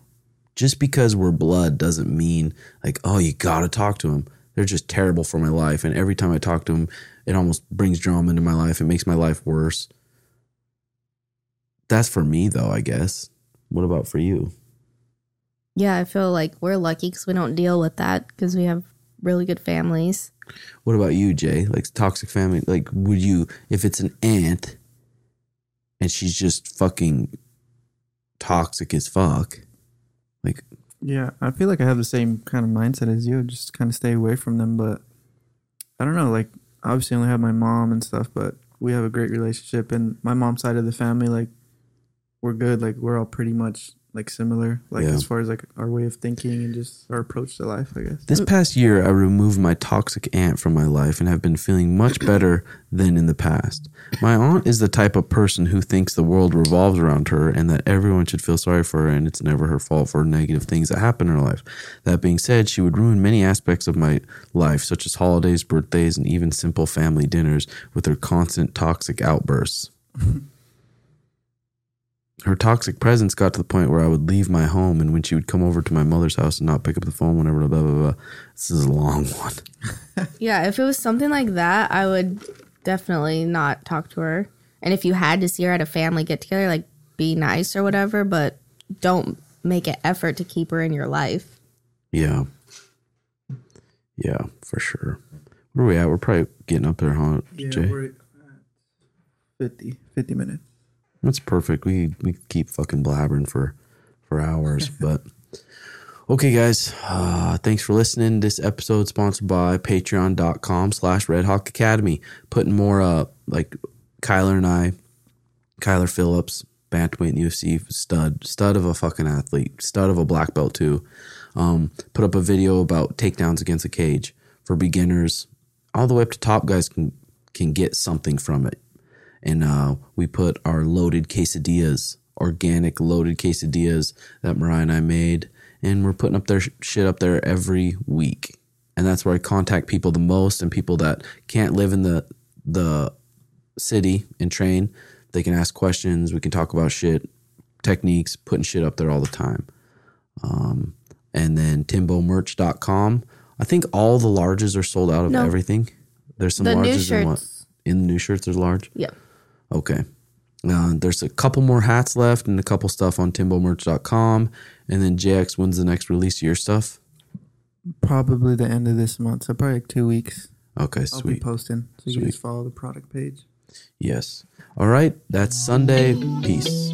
Just because we're blood doesn't mean like, oh, you gotta talk to them. They're just terrible for my life. And every time I talk to them, it almost brings drama into my life. It makes my life worse. That's for me, though, I guess. What about for you? yeah. I feel like we're lucky because we don't deal with that because we have really good families. What about you, Jay? Like toxic family? Like, would you, if it's an aunt and she's just fucking toxic as fuck, yeah, I feel like I have the same kind of mindset as you. Just kind of stay away from them. But I don't know. Like obviously, I only have my mom and stuff, but we have a great relationship. And my mom's side of the family, like we're good. Like we're all pretty much like similar. Like Yeah. as far as like our way of thinking and just our approach to life, I guess. This past year, I removed my toxic aunt from my life and have been feeling much better than in the past. My aunt is the type of person who thinks the world revolves around her and that everyone should feel sorry for her and it's never her fault for negative things that happen in her life. That being said, she would ruin many aspects of my life, such as holidays, birthdays, and even simple family dinners with her constant toxic outbursts. Her toxic presence got to the point where I would leave my home, and when she would come over to my mother's house and not pick up the phone, whenever, blah, blah, blah. This is a long one. Yeah, if it was something like that, I would definitely not talk to her. And if you had to see her at a family get together, like be nice or whatever, but don't make an effort to keep her in your life. Yeah. Yeah, for sure. Where are we at? We're probably getting up there, huh, Yeah, Jay? we're at 50, 50 minutes. That's perfect. We we keep fucking blabbering for for hours, but Okay, guys. Uh, thanks for listening. This episode sponsored by patreon.com slash Red Hawk Academy. Putting more up, like Kyler and I, Kyler Phillips, bantamweight UFC, stud, stud of a fucking athlete, stud of a black belt too. Um, put up a video about takedowns against a cage for beginners, all the way up to top guys can can get something from it. And uh, we put our loaded quesadillas, organic loaded quesadillas that Mariah and I made, and we're putting up their sh- shit up there every week. And that's where I contact people the most, and people that can't live in the the city and train. They can ask questions. We can talk about shit, techniques, putting shit up there all the time. Um, and then timbomerch.com. I think all the larges are sold out of No. everything. There's some The new larges in what? In the new shirts, there's large. Yep. Okay. Uh, there's a couple more hats left and a couple stuff on timbomerch.com. And then JX, when's the next release of your stuff? Probably the end of this month. So probably like two weeks. Okay, sweet. I'll be posting. So you Sweet. can just follow the product page. Yes. All right. That's Sunday. Peace.